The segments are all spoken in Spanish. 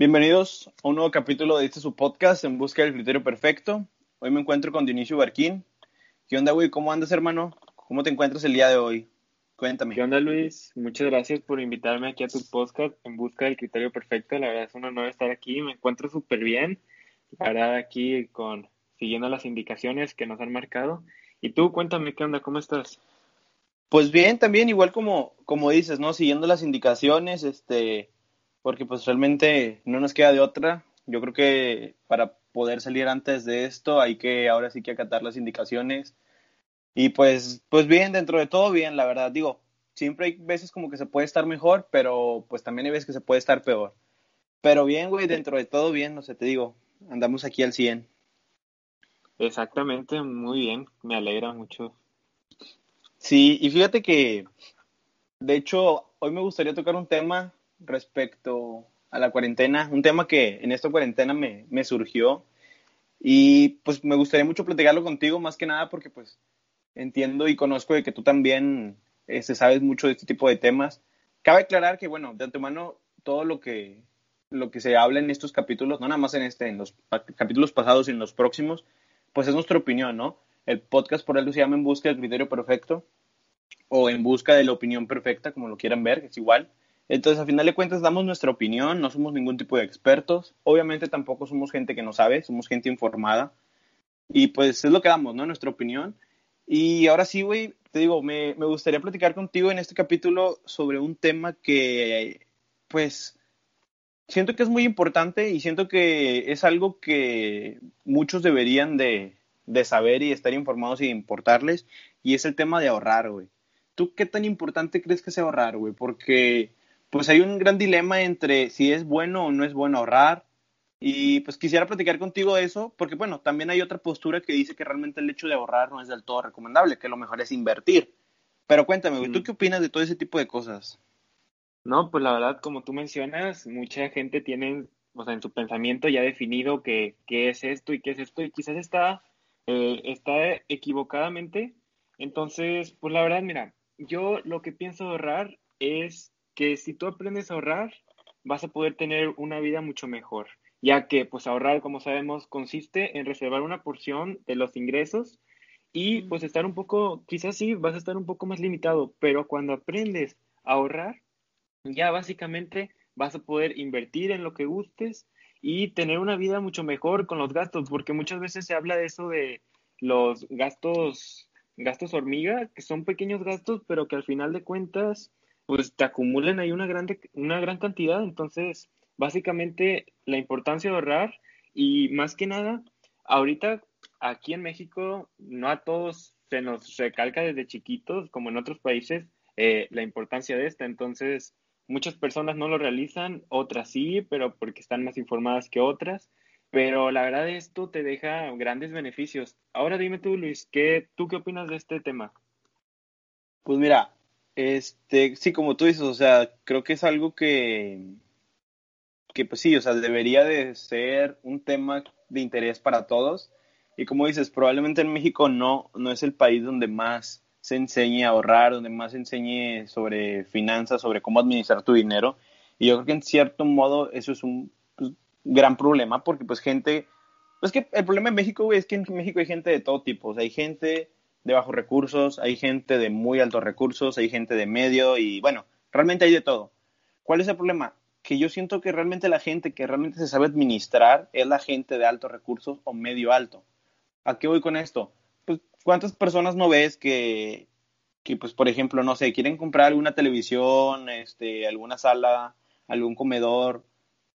Bienvenidos a un nuevo capítulo de este su podcast En Busca del Criterio Perfecto. Hoy me encuentro con Dionisio Barquín. ¿Qué onda, güey? ¿Cómo andas, hermano? ¿Cómo te encuentras el día de hoy? Cuéntame. ¿Qué onda, Luis? Muchas gracias por invitarme aquí a tu podcast En Busca del Criterio Perfecto. La verdad es un honor estar aquí. Me encuentro súper bien. La verdad, aquí con siguiendo las indicaciones que nos han marcado. Y tú, cuéntame, ¿qué onda? ¿Cómo estás? Pues bien, también igual como, como dices, ¿no? Siguiendo las indicaciones, este, porque pues realmente no nos queda de otra. Yo creo que para poder salir antes de esto hay que ahora sí que acatar las indicaciones. Y pues, pues bien, dentro de todo bien, la verdad. Digo, siempre hay veces como que se puede estar mejor, pero pues también hay veces que se puede estar peor. Pero bien, güey, dentro de todo bien, no sé, te digo, andamos aquí al 100. Exactamente, muy bien, me alegra mucho. Sí, y fíjate que, de hecho, hoy me gustaría tocar un tema respecto a la cuarentena, un tema que en esta cuarentena me, me surgió y pues me gustaría mucho platicarlo contigo, más que nada porque pues entiendo y conozco de que tú también este, sabes mucho de este tipo de temas. Cabe aclarar que, bueno, de antemano, todo lo que, lo que se habla en estos capítulos, no nada más en este, en los capítulos pasados y en los próximos, pues es nuestra opinión, ¿no? El podcast por algo se llama En Busca del Criterio Perfecto o En Busca de la Opinión Perfecta, como lo quieran ver, es igual. Entonces, a final de cuentas, damos nuestra opinión, no somos ningún tipo de expertos. Obviamente tampoco somos gente que no sabe, somos gente informada. Y pues es lo que damos, ¿no? Nuestra opinión. Y ahora sí, güey, te digo, me, me gustaría platicar contigo en este capítulo sobre un tema que, pues, siento que es muy importante y siento que es algo que muchos deberían de, de saber y estar informados y importarles, y es el tema de ahorrar, güey. ¿Tú qué tan importante crees que sea ahorrar, güey? Porque pues hay un gran dilema entre si es bueno o no es bueno ahorrar. Y pues quisiera platicar contigo de eso, porque bueno, también hay otra postura que dice que realmente el hecho de ahorrar no es del todo recomendable, que lo mejor es invertir. Pero cuéntame, güey, ¿tú qué opinas de todo ese tipo de cosas? No, pues la verdad, como tú mencionas, mucha gente tiene, o sea, en su pensamiento ya definido que qué es esto y qué es esto, y quizás está, eh, está equivocadamente. Entonces, pues la verdad, mira, yo lo que pienso ahorrar es que si tú aprendes a ahorrar, vas a poder tener una vida mucho mejor, ya que pues ahorrar, como sabemos, consiste en reservar una porción de los ingresos y pues estar un poco, quizás sí, vas a estar un poco más limitado, pero cuando aprendes a ahorrar, ya básicamente vas a poder invertir en lo que gustes y tener una vida mucho mejor con los gastos, porque muchas veces se habla de eso de los gastos, gastos hormiga, que son pequeños gastos, pero que al final de cuentas pues te acumulan ahí una, grande, una gran cantidad. Entonces, básicamente la importancia de ahorrar y más que nada, ahorita aquí en México no a todos se nos recalca desde chiquitos, como en otros países, eh, la importancia de esta. Entonces, muchas personas no lo realizan, otras sí, pero porque están más informadas que otras. Pero la verdad esto te deja grandes beneficios. Ahora dime tú, Luis, ¿qué, ¿tú qué opinas de este tema? Pues mira, este, sí, como tú dices, o sea, creo que es algo que, que pues sí, o sea, debería de ser un tema de interés para todos. Y como dices, probablemente en México no, no es el país donde más se enseñe a ahorrar, donde más se enseñe sobre finanzas, sobre cómo administrar tu dinero. Y yo creo que en cierto modo eso es un pues, gran problema porque pues gente, pues que el problema en México, güey, es que en México hay gente de todo tipo. O sea, hay gente de bajos recursos, hay gente de muy altos recursos, hay gente de medio y bueno, realmente hay de todo. ¿Cuál es el problema? Que yo siento que realmente la gente que realmente se sabe administrar es la gente de altos recursos o medio alto. ¿A qué voy con esto? Pues, ¿cuántas personas no ves que, que pues, por ejemplo, no sé, quieren comprar alguna televisión, este, alguna sala, algún comedor?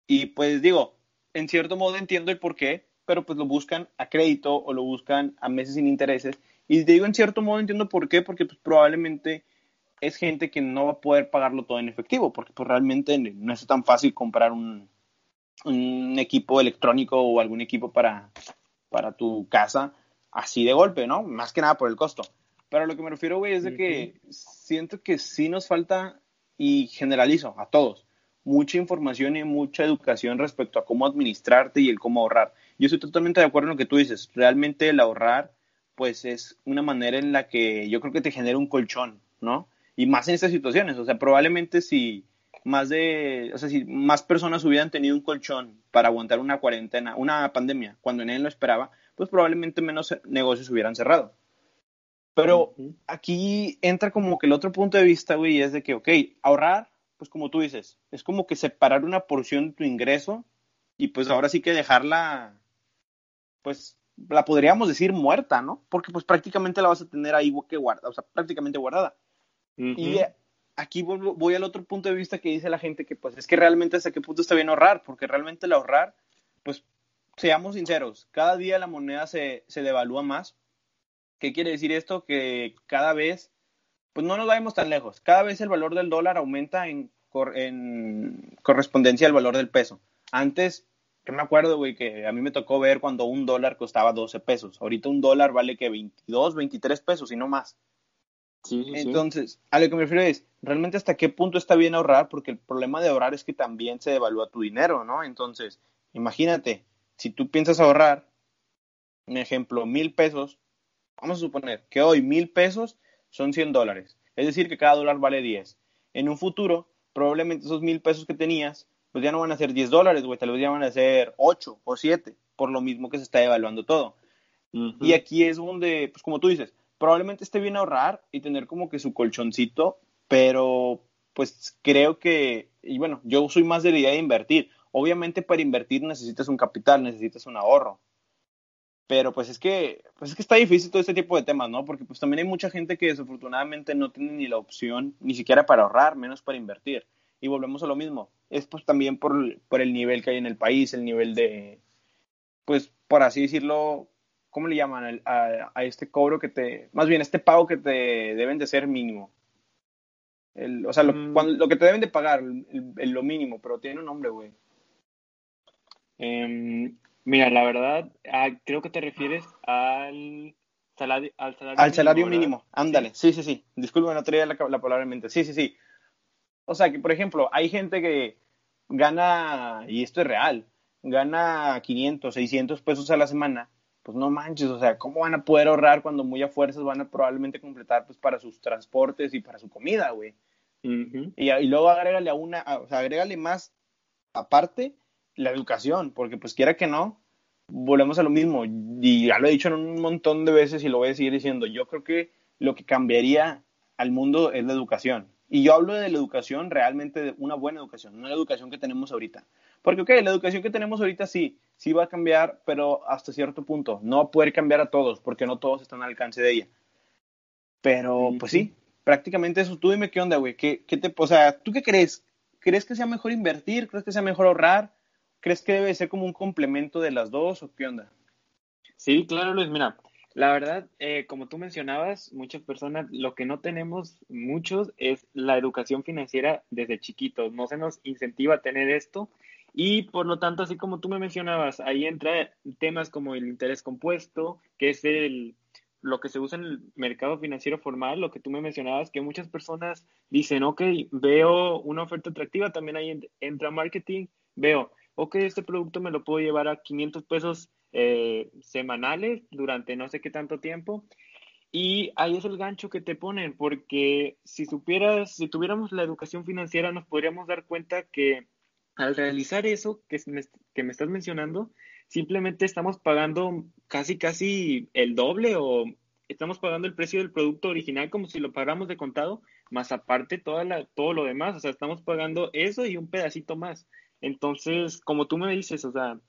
Y pues digo, en cierto modo entiendo el por qué, pero pues lo buscan a crédito o lo buscan a meses sin intereses y te digo, en cierto modo entiendo por qué, porque pues, probablemente es gente que no va a poder pagarlo todo en efectivo, porque pues, realmente no es tan fácil comprar un, un equipo electrónico o algún equipo para, para tu casa así de golpe, ¿no? Más que nada por el costo. Pero lo que me refiero, güey, es de que siento que sí nos falta, y generalizo a todos, mucha información y mucha educación respecto a cómo administrarte y el cómo ahorrar. Yo estoy totalmente de acuerdo en lo que tú dices. Realmente el ahorrar pues es una manera en la que yo creo que te genera un colchón, ¿no? Y más en estas situaciones, o sea, probablemente si, más de, o sea, si más personas hubieran tenido un colchón para aguantar una cuarentena, una pandemia, cuando nadie lo esperaba, pues probablemente menos negocios hubieran cerrado. Pero aquí entra como que el otro punto de vista, güey, es de que, ok, ahorrar, pues como tú dices, es como que separar una porción de tu ingreso y pues ahora sí que dejarla, pues la podríamos decir muerta, ¿no? Porque pues prácticamente la vas a tener ahí que guarda, o sea, prácticamente guardada. Y aquí voy al otro punto de vista que dice la gente que pues es que realmente hasta qué punto está bien ahorrar, porque realmente el ahorrar, pues seamos sinceros, cada día la moneda se, se devalúa más. ¿Qué quiere decir esto? Que cada vez, pues no nos vayamos tan lejos, cada vez el valor del dólar aumenta en, en correspondencia al valor del peso. Antes que me acuerdo, güey, que a mí me tocó ver cuando un dólar costaba 12 pesos. Ahorita un dólar vale que 22, 23 pesos y no más. Sí, Entonces, a lo que me refiero es, realmente hasta qué punto está bien ahorrar, porque el problema de ahorrar es que también se devalúa tu dinero, ¿no? Entonces, imagínate, si tú piensas ahorrar, un ejemplo, mil pesos, vamos a suponer que hoy mil pesos son 100 dólares, es decir, que cada dólar vale 10. En un futuro, probablemente esos mil pesos que tenías pues ya no van a ser 10 dólares, güey, tal vez ya van a ser 8 o 7, por lo mismo que se está evaluando todo. Y aquí es donde, pues como tú dices, probablemente esté bien ahorrar y tener como que su colchoncito, pero pues creo que, y bueno, yo soy más de la idea de invertir. Obviamente para invertir necesitas un capital, necesitas un ahorro. Pero pues es que, pues es que está difícil todo este tipo de temas, ¿no? Porque pues también hay mucha gente que desafortunadamente no tiene ni la opción, ni siquiera para ahorrar, menos para invertir y volvemos a lo mismo. Es pues también por, por el nivel que hay en el país, el nivel de, pues por así decirlo, ¿cómo le llaman a, a, este cobro que te, más bien este pago que te deben de ser mínimo? El, o sea, lo, mm. lo, que te deben de pagar, el, lo mínimo, pero tiene un nombre, güey. Em, mira, la verdad, creo que te refieres al salario, al salario, al salario mínimo. Ándale, sí, sí, sí. Disculpe, no traía la, la palabra en mente. Sí, sí, sí. O sea, que por ejemplo, hay gente que gana, y esto es real, gana 500, 600 pesos a la semana, pues no manches, o sea, ¿cómo van a poder ahorrar cuando muy a fuerzas van a probablemente completar pues para sus transportes y para su comida, güey? y, luego agrégale a una, o sea, agrégale más aparte la educación, porque pues quiera que no, volvemos a lo mismo, y ya lo he dicho en un montón de veces y lo voy a seguir diciendo, yo creo que lo que cambiaría al mundo es la educación. Y yo hablo de la educación realmente de una buena educación, no la educación que tenemos ahorita. Porque, ok, la educación que tenemos ahorita sí, sí va a cambiar, pero hasta cierto punto. No va a poder cambiar a todos, porque no todos están al alcance de ella. Pero, pues sí, prácticamente eso. Tú dime qué onda, güey. ¿Qué, qué te, o sea, ¿tú qué crees? ¿Crees que sea mejor invertir? ¿Crees que sea mejor ahorrar? ¿Crees que debe ser como un complemento de las dos o qué onda? Sí, claro, Luis. Mira, la verdad, eh, como tú mencionabas, muchas personas, lo que no tenemos muchos es la educación financiera desde chiquitos. No se nos incentiva a tener esto y por lo tanto, así como tú me mencionabas, ahí entra temas como el interés compuesto, que es el, lo que se usa en el mercado financiero formal, lo que tú me mencionabas, que muchas personas dicen, ok, veo una oferta atractiva, también ahí entra marketing, veo, ok, este producto me lo puedo llevar a 500 pesos eh, semanales durante no sé qué tanto tiempo. Y ahí es el gancho que te ponen, porque si supieras, si tuviéramos la educación financiera, nos podríamos dar cuenta que al realizar eso que me, que me estás mencionando, simplemente estamos pagando casi, casi el doble o estamos pagando el precio del producto original como si lo pagáramos de contado, más aparte toda todo lo demás, o sea, estamos pagando eso y un pedacito más. Entonces, como tú me dices, o sea,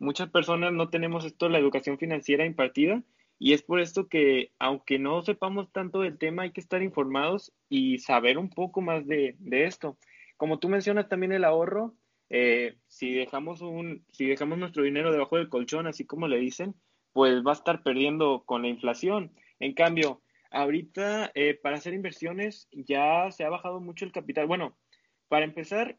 muchas personas no tenemos esto, la educación financiera impartida, y es por esto que, aunque no sepamos tanto del tema, hay que estar informados y saber un poco más de, esto. Como tú mencionas también el ahorro, eh, si, dejamos un, si dejamos nuestro dinero debajo del colchón, así como le dicen, pues va a estar perdiendo con la inflación. En cambio, ahorita eh, para hacer inversiones ya se ha bajado mucho el capital. Bueno, para empezar,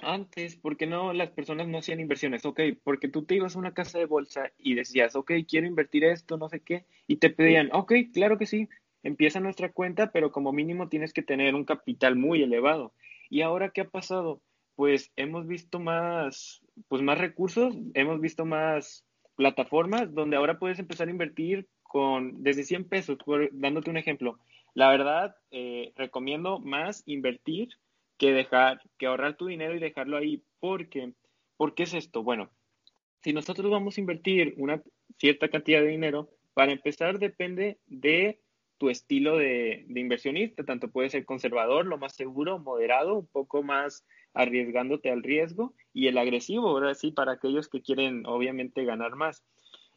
antes, ¿por qué no las personas no hacían inversiones? Ok, porque tú te ibas a una casa de bolsa y decías, ok, quiero invertir esto, no sé qué, y te pedían, ok, claro que sí, empieza nuestra cuenta, pero como mínimo tienes que tener un capital muy elevado. ¿Y ahora qué ha pasado? Pues hemos visto más, pues más recursos, hemos visto más plataformas donde ahora puedes empezar a invertir con desde 100 pesos, dándote un ejemplo. La verdad, eh, recomiendo más invertir que dejar, que ahorrar tu dinero y dejarlo ahí. Porque, ¿por qué es esto? Bueno, si nosotros vamos a invertir una cierta cantidad de dinero, para empezar depende de tu estilo de, de, inversionista, tanto puede ser conservador, lo más seguro, moderado, un poco más arriesgándote al riesgo, y el agresivo, ahora sí, para aquellos que quieren obviamente ganar más.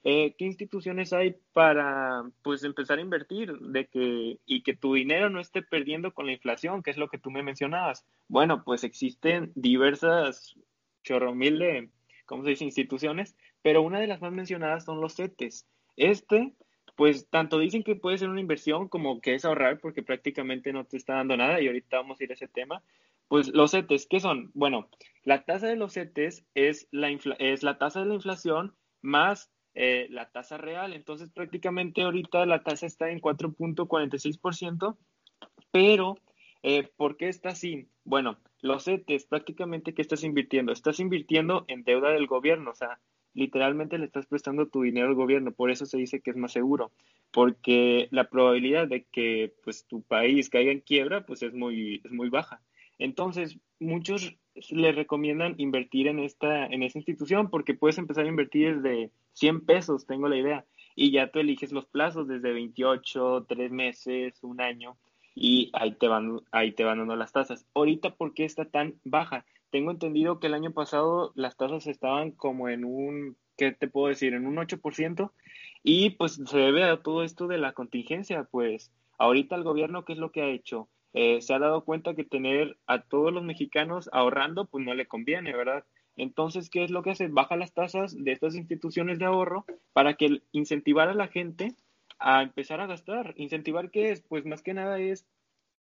Eh, ¿Qué instituciones hay para pues empezar a invertir de que, y que tu dinero no esté perdiendo con la inflación, que es lo que tú me mencionabas? Bueno, pues existen diversas chorro mil de, ¿cómo se dice?, instituciones, pero una de las más mencionadas son los CETES. Este, pues tanto dicen que puede ser una inversión como que es ahorrar porque prácticamente no te está dando nada y ahorita vamos a ir a ese tema. Pues los CETES, ¿qué son? Bueno, la tasa de los CETES es la, es la tasa de la inflación más eh, la tasa real. Entonces, prácticamente ahorita la tasa está en 4.46%, pero eh, ¿por qué está así? Bueno, los CETES, prácticamente, ¿qué estás invirtiendo? Estás invirtiendo en deuda del gobierno, o sea, literalmente le estás prestando tu dinero al gobierno, por eso se dice que es más seguro, porque la probabilidad de que pues tu país caiga en quiebra pues es muy, es muy baja. Entonces, muchos le recomiendan invertir en esta, en esta institución porque puedes empezar a invertir desde 100 pesos, tengo la idea, y ya tú eliges los plazos desde 28, 3 meses, un año, y ahí te van, ahí te van dando las tasas. Ahorita, ¿por qué está tan baja? Tengo entendido que el año pasado las tasas estaban como en un, ¿qué te puedo decir? En un 8%, y pues se debe a todo esto de la contingencia, pues ahorita el gobierno, ¿qué es lo que ha hecho? Eh, se ha dado cuenta que tener a todos los mexicanos ahorrando, pues no le conviene, ¿verdad? Entonces, ¿qué es lo que hace? Baja las tasas de estas instituciones de ahorro para que incentivar a la gente a empezar a gastar. ¿Incentivar qué es? Pues más que nada es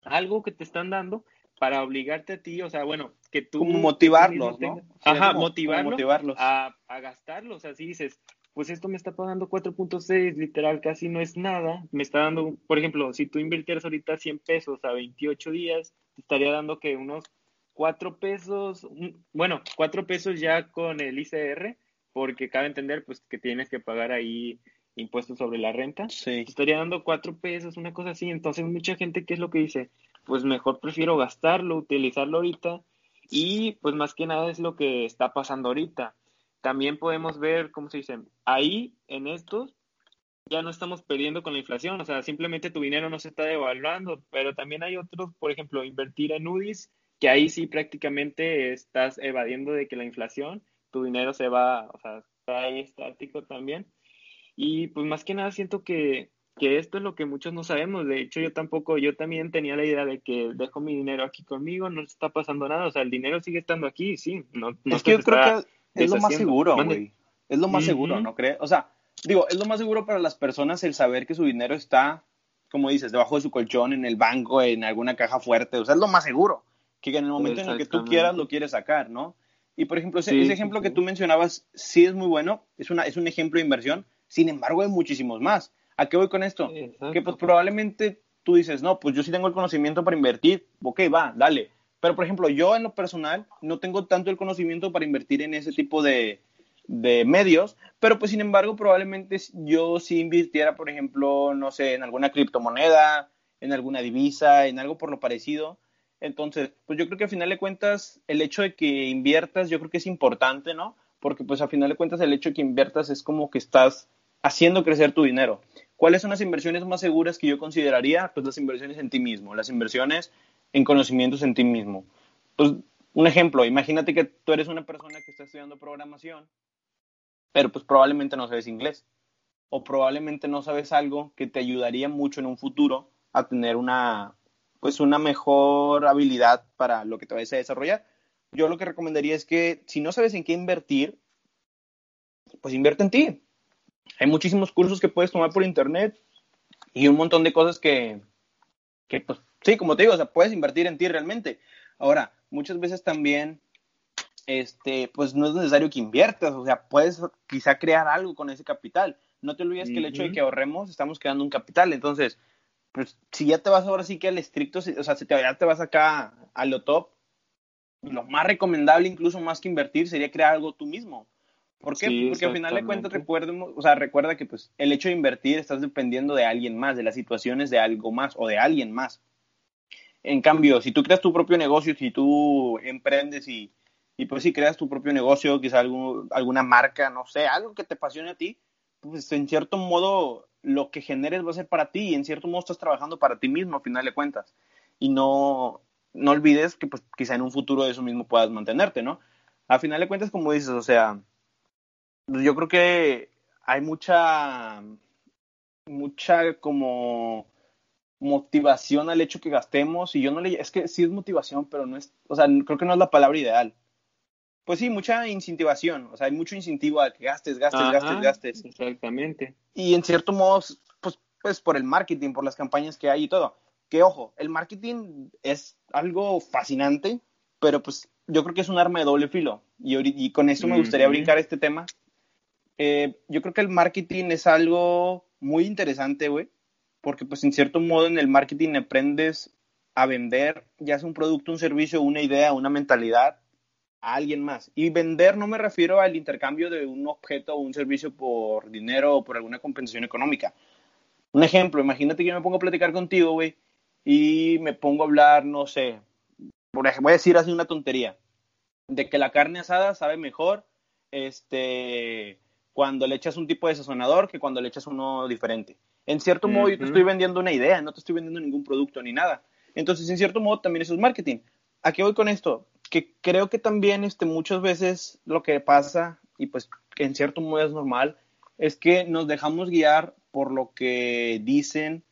algo que te están dando para obligarte a ti, o sea, bueno, que tú... Como motivarlos, ¿no? Ajá, motivarlos. A, a gastarlos. Si dices, pues esto me está pagando 4.6, literal, casi no es nada. Me está dando, por ejemplo, si tú invirtieras ahorita 100 pesos a 28 días, te estaría dando que unos 4 pesos, bueno, 4 pesos ya con el ICR, porque cabe entender pues que tienes que pagar ahí impuestos sobre la renta. Sí. Te estaría dando 4 pesos, una cosa así. Entonces, mucha gente, ¿qué es lo que dice? Pues mejor prefiero gastarlo, utilizarlo ahorita. Y pues más que nada es lo que está pasando ahorita también podemos ver, ¿cómo se dice? Ahí, en estos, ya no estamos perdiendo con la inflación, o sea, simplemente tu dinero no se está devaluando, pero también hay otros, por ejemplo, invertir en UDIs, que ahí sí prácticamente estás evadiendo de que la inflación, tu dinero se va, o sea, está ahí estático también. Y pues más que nada siento que, que esto es lo que muchos no sabemos. De hecho, yo tampoco, yo también tenía la idea de que dejo mi dinero aquí conmigo, no está pasando nada. O sea, el dinero sigue estando aquí, sí. No, es que yo creo que es lo más seguro, güey. Es lo más seguro, ¿no crees? O sea, digo, es lo más seguro para las personas el saber que su dinero está, como dices, debajo de su colchón, en el banco, en alguna caja fuerte. O sea, es lo más seguro. Que en el momento en el que tú quieras lo quieres sacar, ¿no? Y por ejemplo, ese, ejemplo que tú mencionabas sí es muy bueno, es, una, es un ejemplo de inversión, sin embargo hay muchísimos más. ¿A qué voy con esto? Que pues probablemente tú dices, no, pues yo sí tengo el conocimiento para invertir, ok, va, dale. Pero, por ejemplo, yo en lo personal no tengo tanto el conocimiento para invertir en ese tipo de, de medios, pero pues sin embargo probablemente yo sí invirtiera, por ejemplo, no sé, en alguna criptomoneda, en alguna divisa, en algo por lo parecido. Entonces, pues yo creo que al final de cuentas el hecho de que inviertas yo creo que es importante, ¿no? Porque pues al final de cuentas el hecho de que inviertas es como que estás haciendo crecer tu dinero. ¿Cuáles son las inversiones más seguras que yo consideraría? Pues las inversiones en ti mismo, las inversiones en conocimientos en ti mismo. Pues, un ejemplo, imagínate que tú eres una persona que está estudiando programación, pero pues probablemente no sabes inglés o probablemente no sabes algo que te ayudaría mucho en un futuro a tener una pues una mejor habilidad para lo que te vayas a desarrollar. Yo lo que recomendaría es que si no sabes en qué invertir, pues invierte en ti. Hay muchísimos cursos que puedes tomar por internet y un montón de cosas que, que pues Sí, como te digo, o sea, puedes invertir en ti realmente. Ahora, muchas veces también, este, pues no es necesario que inviertas, o sea, puedes quizá crear algo con ese capital. No te olvides que el hecho de que ahorremos, estamos creando un capital. Entonces, pues si ya te vas ahora sí que al estricto, o sea, si te, ya te vas acá a lo top, lo más recomendable, incluso más que invertir, sería crear algo tú mismo. ¿Por qué? Porque al final de cuentas, recuerdemos, o sea, recuerda que pues el hecho de invertir estás dependiendo de alguien más, de las situaciones de algo más o de alguien más. En cambio, si tú creas tu propio negocio, si tú emprendes y, y pues si creas tu propio negocio, quizá alguna marca, no sé, algo que te apasione a ti, pues en cierto modo lo que generes va a ser para ti y en cierto modo estás trabajando para ti mismo a final de cuentas. Y no, no olvides que pues quizá en un futuro de eso mismo puedas mantenerte, ¿no? A final de cuentas, como dices, o sea, yo creo que hay mucha, mucha como motivación al hecho que gastemos y yo no le, es que sí es motivación, pero no es, o sea, creo que no es la palabra ideal. Pues sí, mucha incentivación, o sea, hay mucho incentivo a que gastes, gastes, gastes, gastes. Exactamente. Y en cierto modo, pues, pues por el marketing, por las campañas que hay y todo. Que ojo, el marketing es algo fascinante, pero pues yo creo que es un arma de doble filo. Y, y con eso me gustaría brincar este tema. Eh, yo creo que el marketing es algo muy interesante, güey, porque pues en cierto modo en el marketing aprendes a vender ya sea un producto, un servicio, una idea, una mentalidad a alguien más. Y vender no me refiero al intercambio de un objeto o un servicio por dinero o por alguna compensación económica. Un ejemplo, imagínate que yo me pongo a platicar contigo, güey, y me pongo a hablar, no sé, por ejemplo, voy a decir así una tontería, de que la carne asada sabe mejor, este, cuando le echas un tipo de sazonador que cuando le echas uno diferente. En cierto modo, yo te estoy vendiendo una idea, no te estoy vendiendo ningún producto ni nada. Entonces, en cierto modo, también eso es marketing. ¿A qué voy con esto? Que creo que también este, muchas veces lo que pasa, y pues en cierto modo es normal, es que nos dejamos guiar por lo que dicen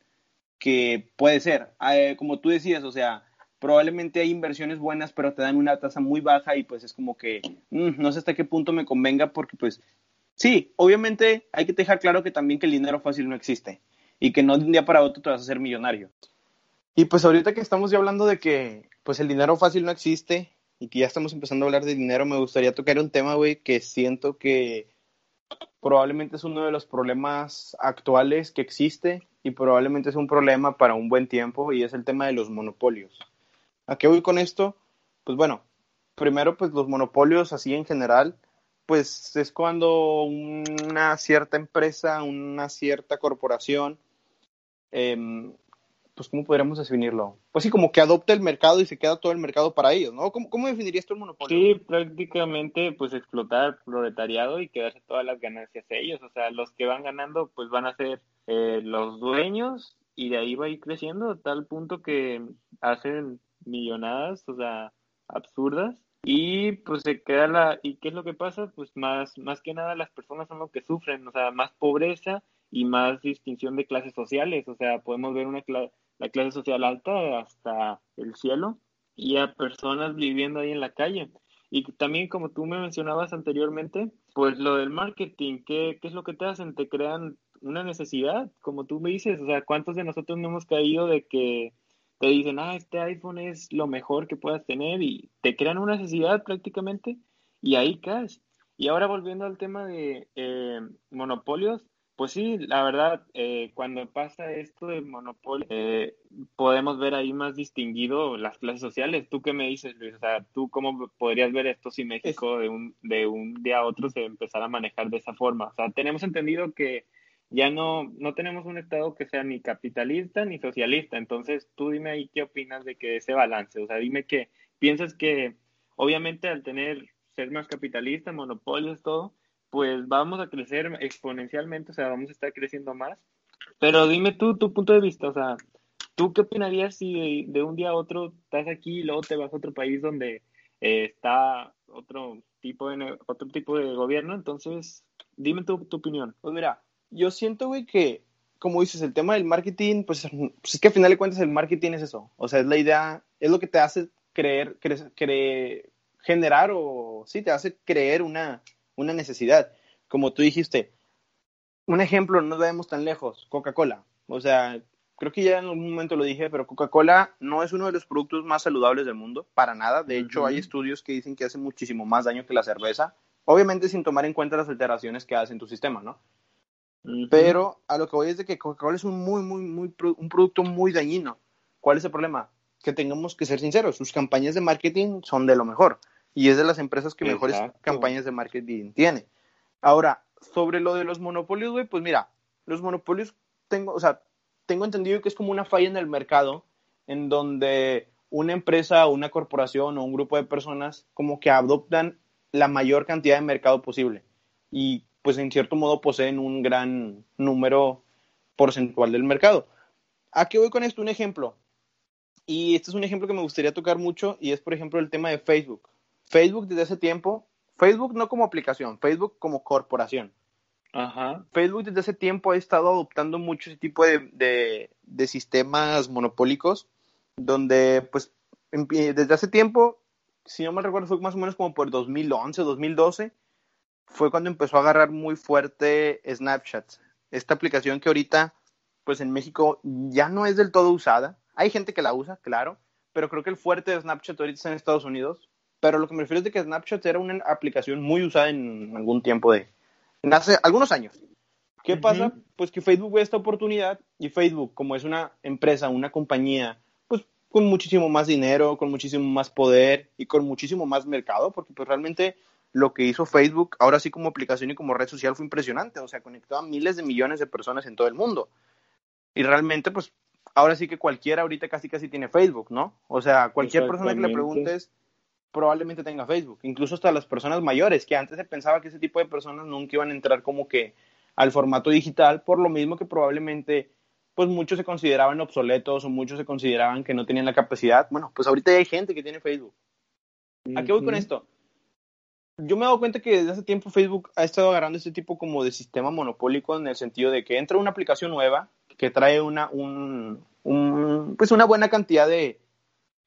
que puede ser. Eh, como tú decías, o sea, probablemente hay inversiones buenas, pero te dan una tasa muy baja y pues es como que mm, no sé hasta qué punto me convenga porque pues Sí, obviamente hay que dejar claro que también que el dinero fácil no existe y que no de un día para otro te vas a hacer millonario. Y pues ahorita que estamos ya hablando de que pues el dinero fácil no existe y que ya estamos empezando a hablar de dinero, me gustaría tocar un tema, güey, que siento que probablemente es uno de los problemas actuales que existe y probablemente es un problema para un buen tiempo y es el tema de los monopolios. ¿A qué voy con esto? Pues bueno, primero pues los monopolios así en general pues es cuando una cierta empresa, una cierta corporación, em, pues ¿cómo podríamos definirlo? Pues sí, como que adopta el mercado y se queda todo el mercado para ellos, ¿no? ¿Cómo, cómo definirías tú el monopolio? Sí, prácticamente pues explotar proletariado y quedarse todas las ganancias a ellos, o sea, los que van ganando pues van a ser eh, los dueños y de ahí va a ir creciendo a tal punto que hacen millonadas, o sea, absurdas y pues se queda la, ¿y qué es lo que pasa? Pues más, más que nada las personas son los que sufren, o sea, más pobreza y más distinción de clases sociales, o sea, podemos ver una la clase social alta hasta el cielo y a personas viviendo ahí en la calle. Y también como tú me mencionabas anteriormente, pues lo del marketing, ¿qué, ¿qué es lo que te hacen? Te crean una necesidad, como tú me dices, o sea, ¿cuántos de nosotros no hemos caído de que te dicen, ah, este iPhone es lo mejor que puedas tener y te crean una necesidad prácticamente y ahí caes. Y ahora volviendo al tema de eh, monopolios, pues sí, la verdad, eh, cuando pasa esto de monopolio, eh, podemos ver ahí más distinguido las clases sociales. ¿Tú qué me dices, Luis? O sea, ¿tú cómo podrías ver esto si México de un, de un día a otro se empezara a manejar de esa forma? O sea, tenemos entendido que ya no, no tenemos un Estado que sea ni capitalista ni socialista. Entonces, tú dime ahí qué opinas de que ese balance. O sea, dime que piensas que, obviamente, al tener, ser más capitalista, monopolios, todo, pues vamos a crecer exponencialmente, o sea, vamos a estar creciendo más. Pero dime tú tu punto de vista, o sea, ¿tú qué opinarías si de, un día a otro estás aquí y luego te vas a otro país donde eh, está otro tipo de otro tipo de gobierno? Entonces, dime tu, tu opinión. Pues mira, yo siento, güey, que, como dices, el tema del marketing, pues, pues, es que al final de cuentas el marketing es eso. O sea, es la idea, es lo que te hace creer, creer generar o, sí, te hace creer una, una necesidad. Como tú dijiste, un ejemplo, no vemos tan lejos, Coca-Cola. O sea, creo que ya en algún momento lo dije, pero Coca-Cola no es uno de los productos más saludables del mundo, para nada. De hecho, hay estudios que dicen que hace muchísimo más daño que la cerveza, obviamente sin tomar en cuenta las alteraciones que hace en tu sistema, ¿no? Pero a lo que voy es de que Coca-Cola es un muy, muy, muy, un producto muy dañino. ¿Cuál es el problema? Que tengamos que ser sinceros, sus campañas de marketing son de lo mejor y es de las empresas que mejores campañas de marketing tiene. Ahora, sobre lo de los monopolios, güey, pues mira, los monopolios tengo, o sea, tengo entendido que es como una falla en el mercado en donde una empresa, una corporación o un grupo de personas como que adoptan la mayor cantidad de mercado posible y pues en cierto modo poseen un gran número porcentual del mercado. ¿A qué voy con esto? Un ejemplo. Y este es un ejemplo que me gustaría tocar mucho y es, por ejemplo, el tema de Facebook. Facebook desde hace tiempo, Facebook no como aplicación, Facebook como corporación. Ajá. Facebook desde hace tiempo ha estado adoptando mucho ese tipo de, de, sistemas monopólicos, donde pues desde hace tiempo, si no me recuerdo, fue más o menos como por 2011, 2012, fue cuando empezó a agarrar muy fuerte Snapchat. Esta aplicación que ahorita, pues en México ya no es del todo usada. Hay gente que la usa, claro, pero creo que el fuerte de Snapchat ahorita está en Estados Unidos. Pero lo que me refiero es de que Snapchat era una aplicación muy usada en algún tiempo de, hace algunos años. ¿Qué pasa? Pues que Facebook ve esta oportunidad y Facebook, como es una empresa, una compañía, pues con muchísimo más dinero, con muchísimo más poder y con muchísimo más mercado, porque pues realmente lo que hizo Facebook, ahora sí como aplicación y como red social, fue impresionante. O sea, conectó a miles de millones de personas en todo el mundo. Y realmente, pues, ahora sí que cualquiera ahorita casi casi tiene Facebook, ¿no? O sea, cualquier persona que le preguntes probablemente tenga Facebook, incluso hasta las personas mayores, que antes se pensaba que ese tipo de personas nunca iban a entrar como que al formato digital, por lo mismo que probablemente pues muchos se consideraban obsoletos o muchos se consideraban que no tenían la capacidad. Bueno, pues ahorita hay gente que tiene Facebook. ¿A qué voy con esto? Yo me he dado cuenta que desde hace tiempo Facebook ha estado agarrando este tipo como de sistema monopólico en el sentido de que entra una aplicación nueva que trae una, un, pues una buena cantidad de,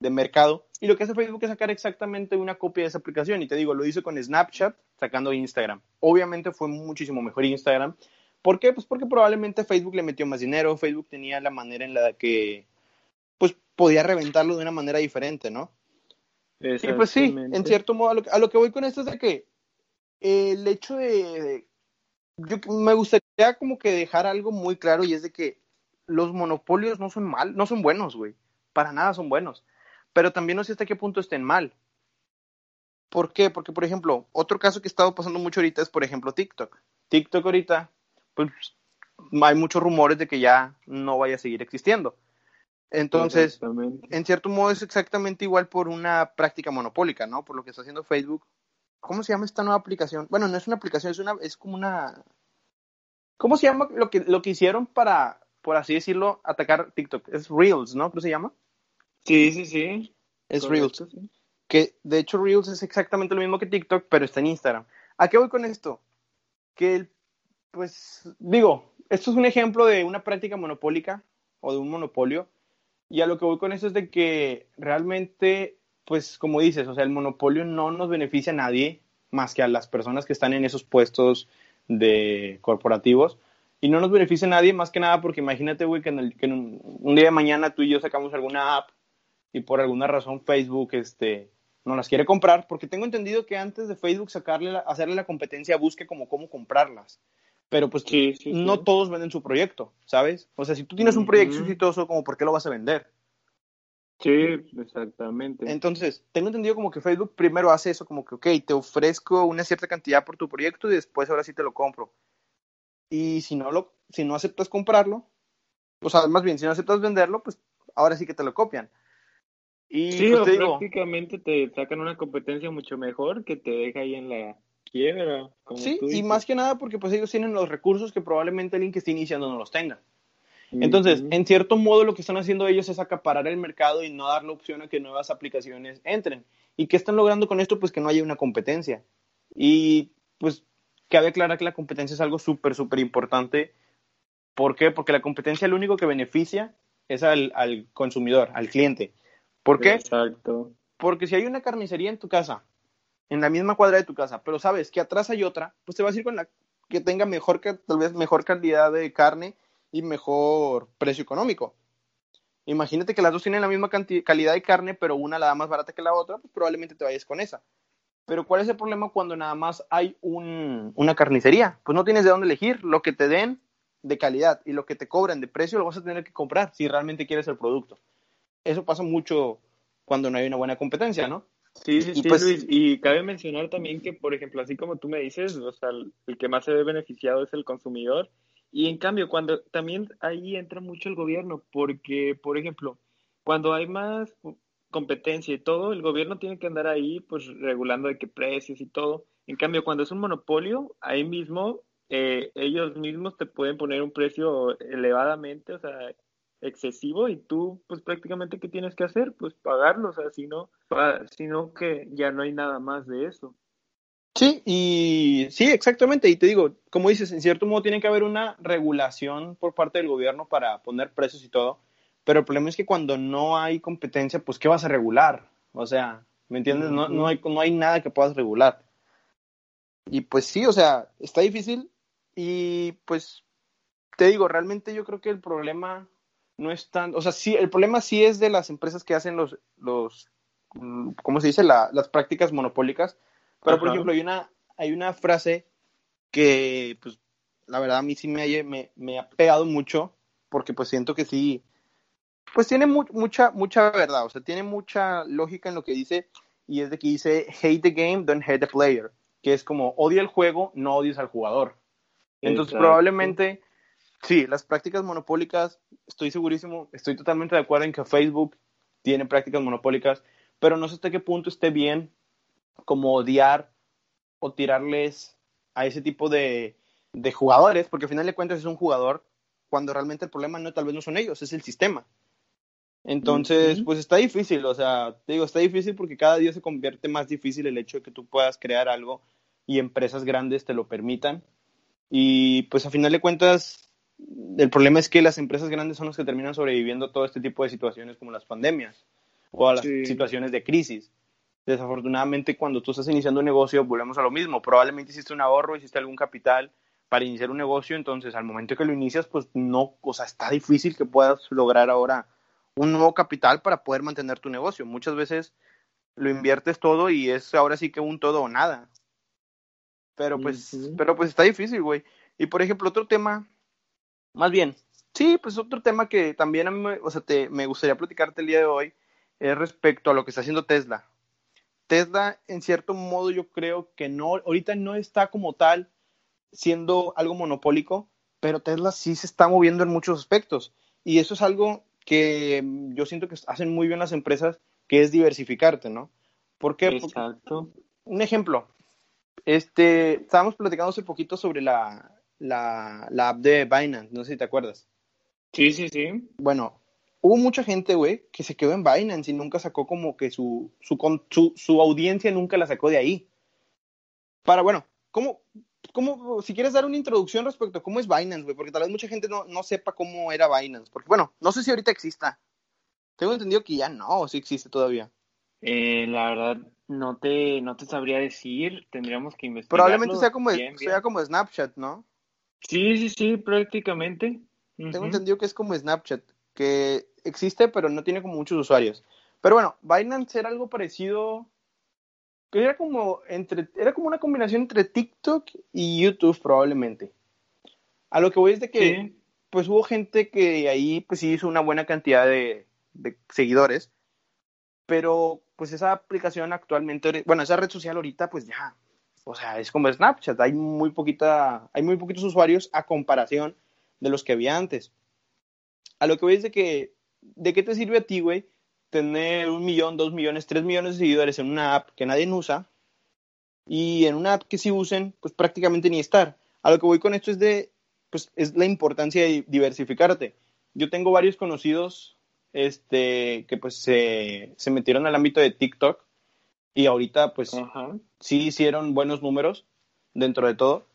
de mercado. Y lo que hace Facebook es sacar exactamente una copia de esa aplicación. Y te digo, lo hizo con Snapchat, sacando Instagram. Obviamente fue muchísimo mejor Instagram. ¿Por qué? Pues porque probablemente Facebook le metió más dinero, Facebook tenía la manera en la que pues podía reventarlo de una manera diferente, ¿no? Y pues sí, en cierto modo, a lo, que voy con esto es de que el hecho de, yo me gustaría como que dejar algo muy claro y es de que los monopolios no son mal, no son buenos, güey. Para nada son buenos pero también no sé hasta qué punto estén mal. ¿Por qué? Porque, por ejemplo, otro caso que ha estado pasando mucho ahorita es, por ejemplo, TikTok. TikTok ahorita, pues hay muchos rumores de que ya no vaya a seguir existiendo. Entonces, en cierto modo es exactamente igual por una práctica monopólica, ¿no? Por lo que está haciendo Facebook. ¿Cómo se llama esta nueva aplicación? Bueno, no es una aplicación, es una, es como una. ¿Cómo se llama lo que, lo que hicieron para, por así decirlo, atacar TikTok? Es Reels, ¿no? ¿Cómo se llama? Sí, sí, sí. Es Reels. Que de hecho Reels es exactamente lo mismo que TikTok, pero está en Instagram. ¿A qué voy con esto? Que, pues, digo, esto es un ejemplo de una práctica monopólica o de un monopolio. Y a lo que voy con esto es de que realmente, pues, como dices, o sea, el monopolio no nos beneficia a nadie más que a las personas que están en esos puestos de corporativos. Y no nos beneficia a nadie más que nada porque imagínate, güey, que, en, un, día de mañana tú y yo sacamos alguna app y por alguna razón Facebook este, no las quiere comprar, porque tengo entendido que antes de Facebook sacarle hacerle la competencia busque como cómo comprarlas. Pero pues no todos venden su proyecto, ¿sabes? O sea, si tú tienes un proyecto exitoso, como ¿por qué lo vas a vender? Sí, exactamente. Entonces, tengo entendido como que Facebook primero hace eso, como que, ok, te ofrezco una cierta cantidad por tu proyecto y después ahora sí te lo compro. Y si no, lo, si no aceptas comprarlo, o sea, más bien, si no aceptas venderlo, pues ahora sí que te lo copian. Y sí, pues, prácticamente te sacan una competencia mucho mejor que te deja ahí en la quiebra. sí, y más que nada porque pues ellos tienen los recursos que probablemente alguien que esté iniciando no los tenga. Entonces, en cierto modo lo que están haciendo ellos es acaparar el mercado y no dar la opción a que nuevas aplicaciones entren. ¿Y qué están logrando con esto? Pues que no haya una competencia. Y pues cabe aclarar que la competencia es algo súper, súper importante. ¿Por qué? Porque la competencia lo único que beneficia es al, al consumidor, al cliente. ¿Por qué? Exacto. Porque si hay una carnicería en tu casa, en la misma cuadra de tu casa, pero sabes que atrás hay otra, pues te vas a ir con la que tenga mejor, tal vez mejor calidad de carne y mejor precio económico. Imagínate que las dos tienen la misma calidad de carne, pero una la da más barata que la otra, pues probablemente te vayas con esa. Pero ¿cuál es el problema cuando nada más hay una carnicería? Pues no tienes de dónde elegir. Lo que te den de calidad y lo que te cobran de precio lo vas a tener que comprar si realmente quieres el producto eso pasa mucho cuando no hay una buena competencia, ¿no? Sí, sí, sí, pues Luis. Y cabe mencionar también que, por ejemplo, así como tú me dices, o sea, el que más se ve beneficiado es el consumidor. Y en cambio, cuando también ahí entra mucho el gobierno, porque, por ejemplo, cuando hay más competencia y todo, el gobierno tiene que andar ahí, pues regulando de qué precios y todo. En cambio, cuando es un monopolio, ahí mismo eh, ellos mismos te pueden poner un precio elevadamente, o sea, excesivo y tú, pues prácticamente, ¿qué tienes que hacer? Pues pagarlo, o sea, si no, sino que ya no hay nada más de eso. Sí, y sí, exactamente. Y te digo, como dices, en cierto modo tiene que haber una regulación por parte del gobierno para poner precios y todo. Pero el problema es que cuando no hay competencia, pues ¿qué vas a regular? O sea, ¿me entiendes? No, no, hay, no hay nada que puedas regular. Y pues sí, o sea, está difícil. Y pues te digo, realmente yo creo que el problema no es tan, o sea, sí, el problema sí es de las empresas que hacen los, los ¿cómo se dice? las prácticas monopólicas. Pero, por ejemplo, hay una, hay una frase que, pues, la verdad a mí sí me, me, me ha pegado mucho, porque pues siento que sí, pues tiene mucha, mucha verdad, o sea, tiene mucha lógica en lo que dice, y es de que dice, hate the game, don't hate the player, que es como, odia el juego, no odies al jugador. Entonces, probablemente, sí, las prácticas monopólicas, estoy segurísimo, estoy totalmente de acuerdo en que Facebook tiene prácticas monopólicas, pero no sé hasta qué punto esté bien como odiar o tirarles a ese tipo de, de jugadores, porque al final de cuentas es un jugador cuando realmente el problema no tal vez no son ellos, es el sistema. Entonces, pues está difícil, o sea, te digo, está difícil porque cada día se convierte más difícil el hecho de que tú puedas crear algo y empresas grandes te lo permitan. Y pues a final de cuentas, el problema es que las empresas grandes son las que terminan sobreviviendo a todo este tipo de situaciones como las pandemias o a las situaciones de crisis. Desafortunadamente, cuando tú estás iniciando un negocio, volvemos a lo mismo. Probablemente hiciste un ahorro, hiciste algún capital para iniciar un negocio, entonces al momento que lo inicias, pues no, o sea, está difícil que puedas lograr ahora un nuevo capital para poder mantener tu negocio. Muchas veces lo inviertes todo y es ahora sí que un todo o nada. Pero pues, pero pues está difícil, güey. Y por ejemplo, otro tema, más bien, sí, pues otro tema que también a mí, o sea, te, me gustaría platicarte el día de hoy es respecto a lo que está haciendo Tesla. Tesla, en cierto modo, yo creo que no, ahorita no está como tal siendo algo monopólico, pero Tesla sí se está moviendo en muchos aspectos. Y eso es algo que mm, yo siento que hacen muy bien las empresas, que es diversificarte, ¿no? ¿Por qué? Exacto. un ejemplo, este, estábamos platicando hace poquito sobre la, la, la, app de Binance, no sé si te acuerdas. Sí, sí, sí. Bueno, hubo mucha gente, güey, que se quedó en Binance y nunca sacó como que su, su, su, su audiencia nunca la sacó de ahí. Para, bueno, ¿cómo, ¿cómo, si quieres dar una introducción respecto a cómo es Binance, güey? Porque tal vez mucha gente no, no sepa cómo era Binance. Porque, bueno, no sé si ahorita exista. Tengo entendido que ya no, o si existe todavía. Eh, la verdad, no te, no te sabría decir. Tendríamos que investigar. Probablemente sea como, sea como Snapchat, ¿no? Sí, sí, sí, prácticamente. Tengo entendido que es como Snapchat, que existe, pero no tiene como muchos usuarios. Pero bueno, Binance era algo parecido que era como entre era como una combinación entre TikTok y YouTube probablemente. A lo que voy es de que pues hubo gente que ahí pues sí hizo una buena cantidad de, seguidores, pero pues esa aplicación actualmente, bueno, esa red social ahorita pues ya, o sea, es como Snapchat, hay muy poquita, hay muy poquitos usuarios a comparación de los que había antes. A lo que voy es de que, ¿de qué te sirve a ti, güey? tener un millón, dos millones, tres millones de seguidores en una app que nadie usa y en una app que sí usen, pues prácticamente ni estar. A lo que voy con esto es de, pues es la importancia de diversificarte. Yo tengo varios conocidos este, que pues se, se metieron al ámbito de TikTok y ahorita pues sí hicieron buenos números dentro de todo.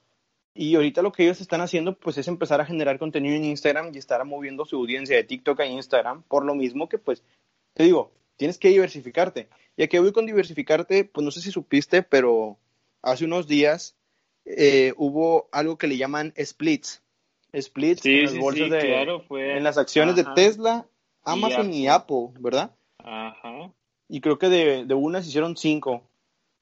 Y ahorita lo que ellos están haciendo pues es empezar a generar contenido en Instagram y estar moviendo su audiencia de TikTok a Instagram, por lo mismo que pues te digo, tienes que diversificarte. Y aquí voy con diversificarte, pues no sé si supiste, pero hace unos días eh, hubo algo que le llaman splits. Splits en las bolsas de, en las acciones de Tesla, Amazon y Apple, ¿verdad? Ajá. Y creo que de, de una se hicieron cinco.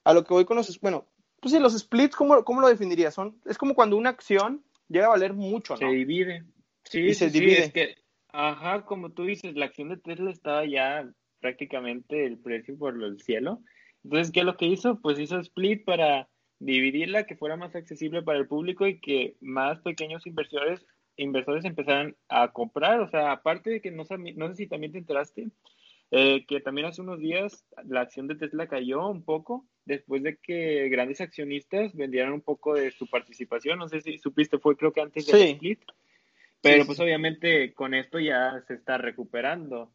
A lo que voy con los, bueno, pues sí, los splits, ¿cómo, cómo lo definirías? Son, es como cuando una acción llega a valer mucho, ¿no? Se divide. Sí, se divide. es que Ajá, como tú dices, la acción de Tesla estaba ya prácticamente el precio por el cielo. Entonces, ¿qué es lo que hizo? Pues hizo split para dividirla, que fuera más accesible para el público y que más pequeños inversores, inversores empezaran a comprar. O sea, aparte de que no, no sé si también te enteraste, eh, que también hace unos días la acción de Tesla cayó un poco después de que grandes accionistas vendieran un poco de su participación. No sé si supiste, fue creo que antes del Sí. split. Pero pues obviamente con esto ya se está recuperando.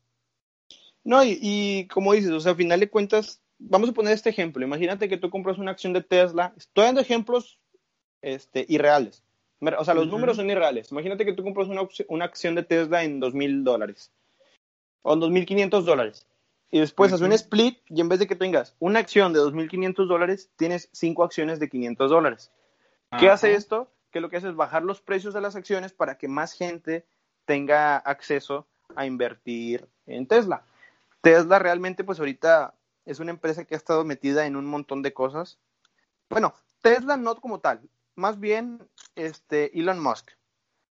No, y, y como dices, o sea, a final de cuentas, vamos a poner este ejemplo. Imagínate que tú compras una acción de Tesla. Estoy dando ejemplos este, irreales. O sea, los Ujú. números son irreales. Imagínate que tú compras una, una acción de Tesla en dos mil dólares o en 2.500 dólares. Y después haces un split y en vez de que tengas una acción de 2.500 dólares, tienes cinco acciones de 500 dólares. ¿Qué hace esto? Que lo que hace es bajar los precios de las acciones para que más gente tenga acceso a invertir en Tesla. Tesla realmente, pues ahorita es una empresa que ha estado metida en un montón de cosas. Bueno, Tesla no como tal, más bien este Elon Musk.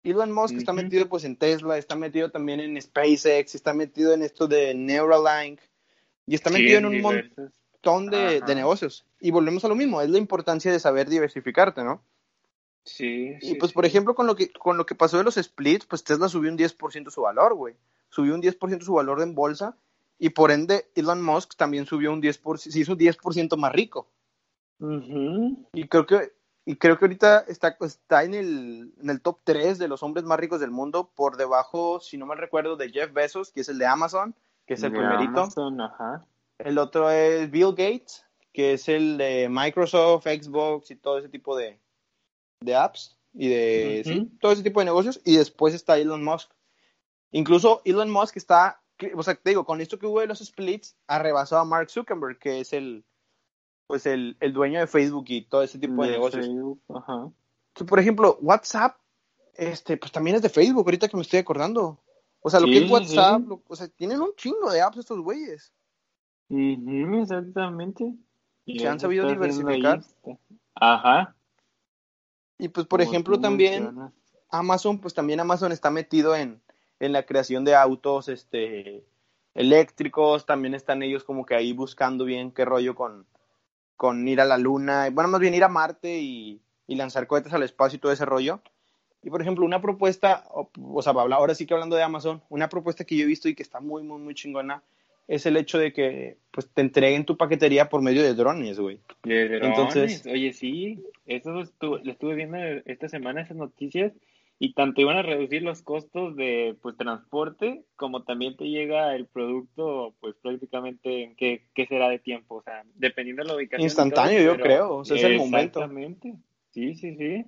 Elon Musk está metido pues en Tesla, está metido también en SpaceX, está metido en esto de Neuralink y está Sí, metido en un diversos. montón de, negocios. Y volvemos a lo mismo, es la importancia de saber diversificarte, ¿no? Sí, Y sí, pues, por ejemplo, con lo que con lo que pasó de los splits, pues Tesla subió un 10% su valor, güey. Subió un 10% su valor en bolsa y por ende Elon Musk también subió un 10%, se hizo un 10% más rico. Y creo que y creo que ahorita está, está en, el, en el top 3 de los hombres más ricos del mundo, por debajo, si no mal recuerdo, de Jeff Bezos, que es el de Amazon, que es el De primerito. Amazon, ajá. El otro es Bill Gates, que es el de Microsoft, Xbox y todo ese tipo de, de apps y de sí, todo ese tipo de negocios. Y después está Elon Musk. Incluso Elon Musk está, o sea, te digo, con esto que hubo de los splits, ha rebasado a Mark Zuckerberg, que es el, pues el, el dueño de Facebook y todo ese tipo de, De negocios. Facebook, ajá. Por ejemplo, WhatsApp, este, pues también es de Facebook, ahorita que me estoy acordando. O sea, lo que es WhatsApp, sí. lo- o sea, tienen un chingo de apps estos güeyes. Ujú, exactamente. Y Se han sabido diversificar. este, Ajá. Y pues, por como ejemplo, también mencionas. Amazon, pues también Amazon está metido en, en la creación de autos este, eléctricos, también están ellos como que ahí buscando bien qué rollo con, con ir a la luna, bueno, más bien ir a Marte y, y lanzar cohetes al espacio y todo ese rollo. Y por ejemplo, una propuesta, o, o sea, ahora sí que hablando de Amazon, una propuesta que yo he visto y que está muy, muy, muy chingona es el hecho de que pues te entreguen tu paquetería por medio de drones, güey. De drones. Entonces- Oye, sí, eso estu- lo estuve viendo esta semana, esas noticias, y tanto iban a reducir los costos de pues transporte, como también te llega el producto, pues prácticamente en qué, qué será de tiempo, o sea, dependiendo de la ubicación. todo, Instantáneo, yo creo, o sea, es el momento. Exactamente. Sí, sí, sí.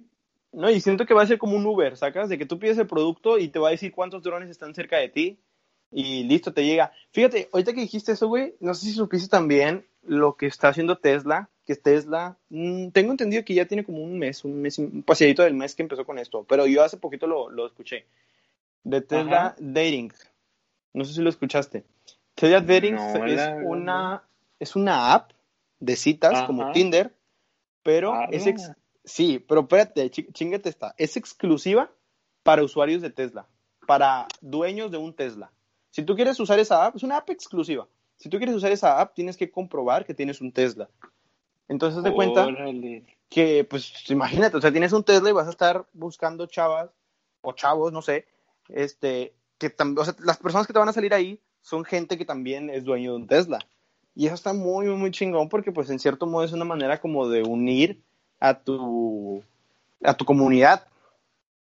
No, y siento que va a ser como un Uber, ¿sacas? De que tú pides el producto y te va a decir cuántos drones están cerca de ti y listo, te llega. Fíjate, ahorita que dijiste eso, güey, no sé si supiste también lo que está haciendo Tesla, que Tesla, mm, tengo entendido que ya tiene como un mes, un mes, un paseadito del mes que empezó con esto, pero yo hace poquito lo, lo escuché. De Tesla Ajá. Dating. No sé si lo escuchaste. Tesla Dating No, es la una, es una app de citas como. Tinder, pero Ah, es ex- Sí, pero espérate, chi- chingate esta. Es exclusiva para usuarios de Tesla, para dueños de un Tesla. Si tú quieres usar esa app, es una app exclusiva. Si tú quieres usar esa app, tienes que comprobar que tienes un Tesla. Entonces, te cuenta que, pues, imagínate, o sea, tienes un Tesla y vas a estar buscando chavas o chavos, no sé, este, que o sea, las personas que te van a salir ahí son gente que también es dueño de un Tesla. Y eso está muy, muy, muy chingón porque, pues, en cierto modo es una manera como de unir a tu, a tu comunidad.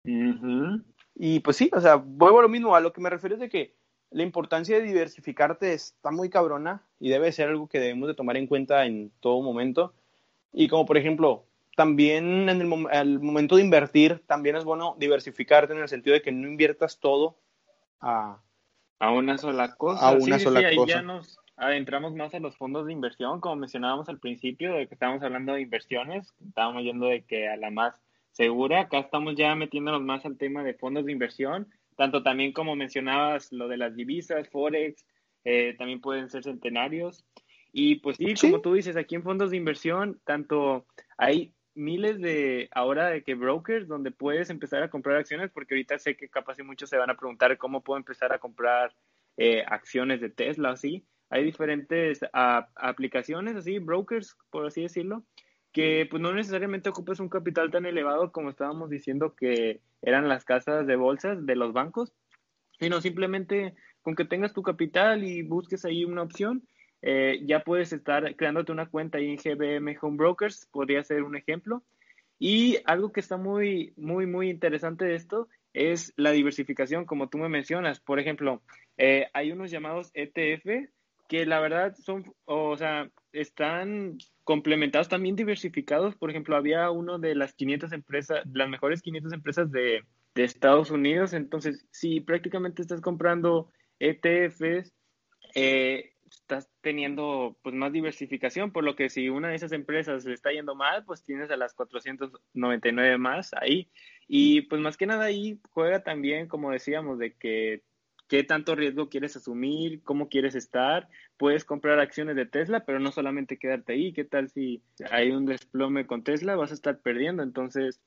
Ujú. Y pues sí, o sea, vuelvo a lo mismo, a lo que me refiero es de que la importancia de diversificarte está muy cabrona y debe ser algo que debemos de tomar en cuenta en todo momento. Y como por ejemplo, también en el mom- al momento de invertir, también es bueno diversificarte en el sentido de que no inviertas todo a... A una sola cosa. A una Sí, sola sí, ahí cosa. ya nos adentramos más a los fondos de inversión, como mencionábamos al principio, de que estábamos hablando de inversiones, estábamos yendo de que a la más segura, acá estamos ya metiéndonos más al tema de fondos de inversión, tanto también como mencionabas lo de las divisas, Forex, eh, también pueden ser centenarios. Y pues sí, Sí. como tú dices, aquí en fondos de inversión, tanto hay miles de ahora de que brokers donde puedes empezar a comprar acciones, porque ahorita sé que capaz y muchos se van a preguntar cómo puedo empezar a comprar eh, acciones de Tesla, así. Hay diferentes a- aplicaciones, así, brokers, por así decirlo, que pues no necesariamente ocupas un capital tan elevado como estábamos diciendo que eran las casas de bolsas de los bancos, sino simplemente con que tengas tu capital y busques ahí una opción, eh, ya puedes estar creándote una cuenta ahí en GBM Home Brokers, podría ser un ejemplo. Y algo que está muy, muy, muy interesante de esto es la diversificación, como tú me mencionas. Por ejemplo, eh, hay unos llamados ETF que la verdad son, o sea, están complementados, también diversificados. Por ejemplo, había uno de las 500 empresas, las mejores 500 empresas de, Estados Unidos. Entonces, si prácticamente estás comprando ETFs, eh, estás teniendo pues más diversificación, por lo que si una de esas empresas le está yendo mal, pues tienes a las 499 más ahí. Y pues más que nada ahí juega también, como decíamos, de que qué tanto riesgo quieres asumir, cómo quieres estar. Puedes comprar acciones de Tesla, pero no solamente quedarte ahí. ¿Qué tal si hay un desplome con Tesla? Vas a estar perdiendo. Entonces,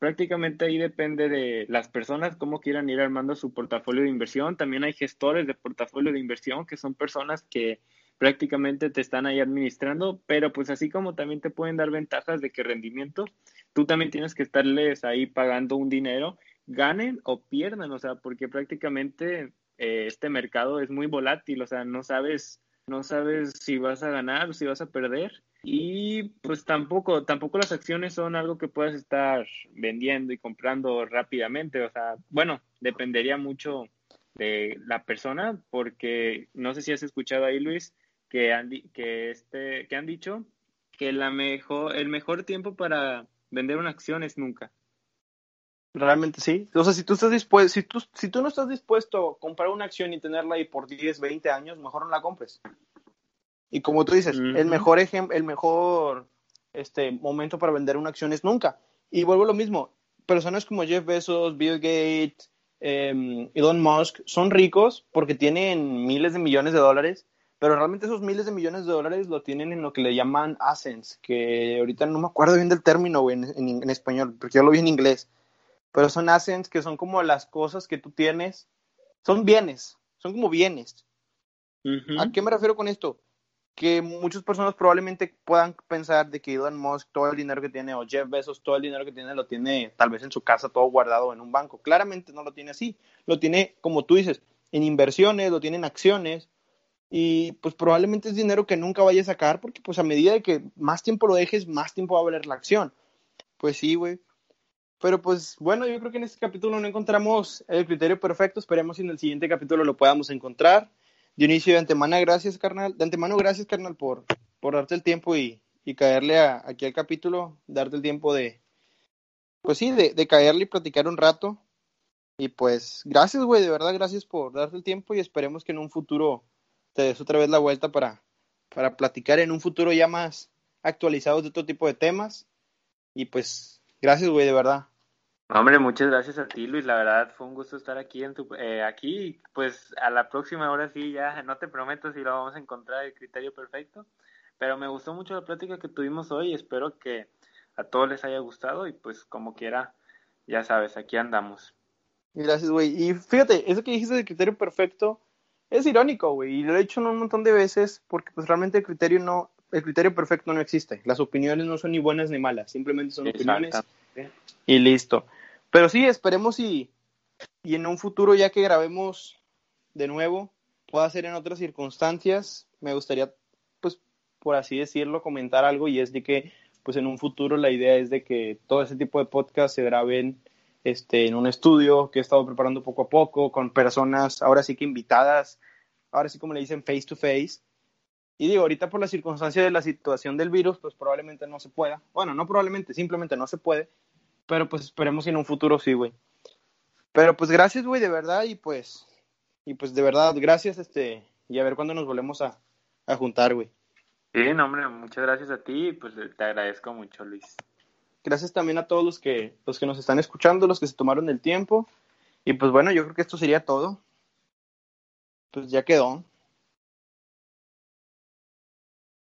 prácticamente ahí depende de las personas cómo quieran ir armando su portafolio de inversión. También hay gestores de portafolio de inversión que son personas que prácticamente te están ahí administrando, pero pues así como también te pueden dar ventajas de que rendimiento, tú también tienes que estarles ahí pagando un dinero, ganen o pierdan, o sea, porque prácticamente eh, este mercado es muy volátil, o sea, no sabes, no sabes si vas a ganar o si vas a perder. Y pues tampoco, tampoco las acciones son algo que puedas estar vendiendo y comprando rápidamente. O sea, bueno, dependería mucho de la persona, porque no sé si has escuchado ahí, Luis, que han, que este, que han dicho que la mejor, el mejor tiempo para vender una acción es nunca. Realmente sí. O sea, si tú estás dispuesto, si tú, si tú no estás dispuesto a comprar una acción y tenerla ahí por 10, 20 años, mejor no la compres. Y como tú dices, el mejor ejemplo, el mejor este momento para vender una acción es nunca. Y vuelvo a lo mismo, personas como Jeff Bezos, Bill Gates, eh, Elon Musk son ricos porque tienen miles de millones de dólares, pero realmente esos miles de millones de dólares lo tienen en lo que le llaman assets, que ahorita no me acuerdo bien del término en, en, español, porque yo lo vi en inglés, pero son assets que son como las cosas que tú tienes, son bienes, son como bienes. ¿A qué me refiero con esto? que muchas personas probablemente puedan pensar de que Elon Musk todo el dinero que tiene o Jeff Bezos todo el dinero que tiene lo tiene tal vez en su casa todo guardado en un banco. Claramente no lo tiene así. Lo tiene, como tú dices, en inversiones, lo tiene en acciones y pues probablemente es dinero que nunca vaya a sacar porque pues a medida de que más tiempo lo dejes, más tiempo va a valer la acción. Pues sí, güey. Pero pues bueno, yo creo que en este capítulo no encontramos el criterio perfecto. Esperemos en el siguiente capítulo lo podamos encontrar. Dionisio, de antemano, gracias, carnal. De antemano, gracias, carnal, por, por darte el tiempo y, y caerle aquí al capítulo, darte el tiempo de, pues sí, de, caerle y platicar un rato. Y pues, gracias, güey, de verdad, gracias por darte el tiempo y esperemos que en un futuro te des otra vez la vuelta para, para platicar en un futuro ya más actualizado de otro tipo de temas. Y pues, gracias, güey, de verdad. Hombre, muchas gracias a ti, Luis. La verdad fue un gusto estar aquí en tu, eh, aquí. Pues a la próxima ahora sí ya no te prometo si lo vamos a encontrar el criterio perfecto, pero me gustó mucho la plática que tuvimos hoy. Espero que a todos les haya gustado y pues como quiera, ya sabes, aquí andamos. Gracias, güey. Y fíjate, eso que dijiste del criterio perfecto es irónico, güey. Y lo he hecho un montón de veces porque pues realmente el criterio no, el criterio perfecto no existe. Las opiniones no son ni buenas ni malas, simplemente son opiniones y listo. Pero sí, esperemos y, y en un futuro, ya que grabemos de nuevo, pueda ser en otras circunstancias. Me gustaría, pues, por así decirlo, comentar algo y es de que, pues, en un futuro la idea es de que todo ese tipo de podcast se graben este, en un estudio que he estado preparando poco a poco, con personas, ahora sí que invitadas, ahora sí como le dicen, face to face. Y digo, ahorita por la circunstancia de la situación del virus, pues probablemente no se pueda. Bueno, no probablemente, simplemente no se puede. Pero pues esperemos que en un futuro sí, güey. Pero pues gracias, güey, de verdad. Y pues, y pues de verdad, gracias, este, y a ver cuándo nos volvemos a, a juntar, güey. Sí, no, hombre, muchas gracias a ti y pues te agradezco mucho, Luis. Gracias también a todos los que, los que nos están escuchando, los que se tomaron el tiempo. Y pues bueno, yo creo que esto sería todo. Pues ya quedó.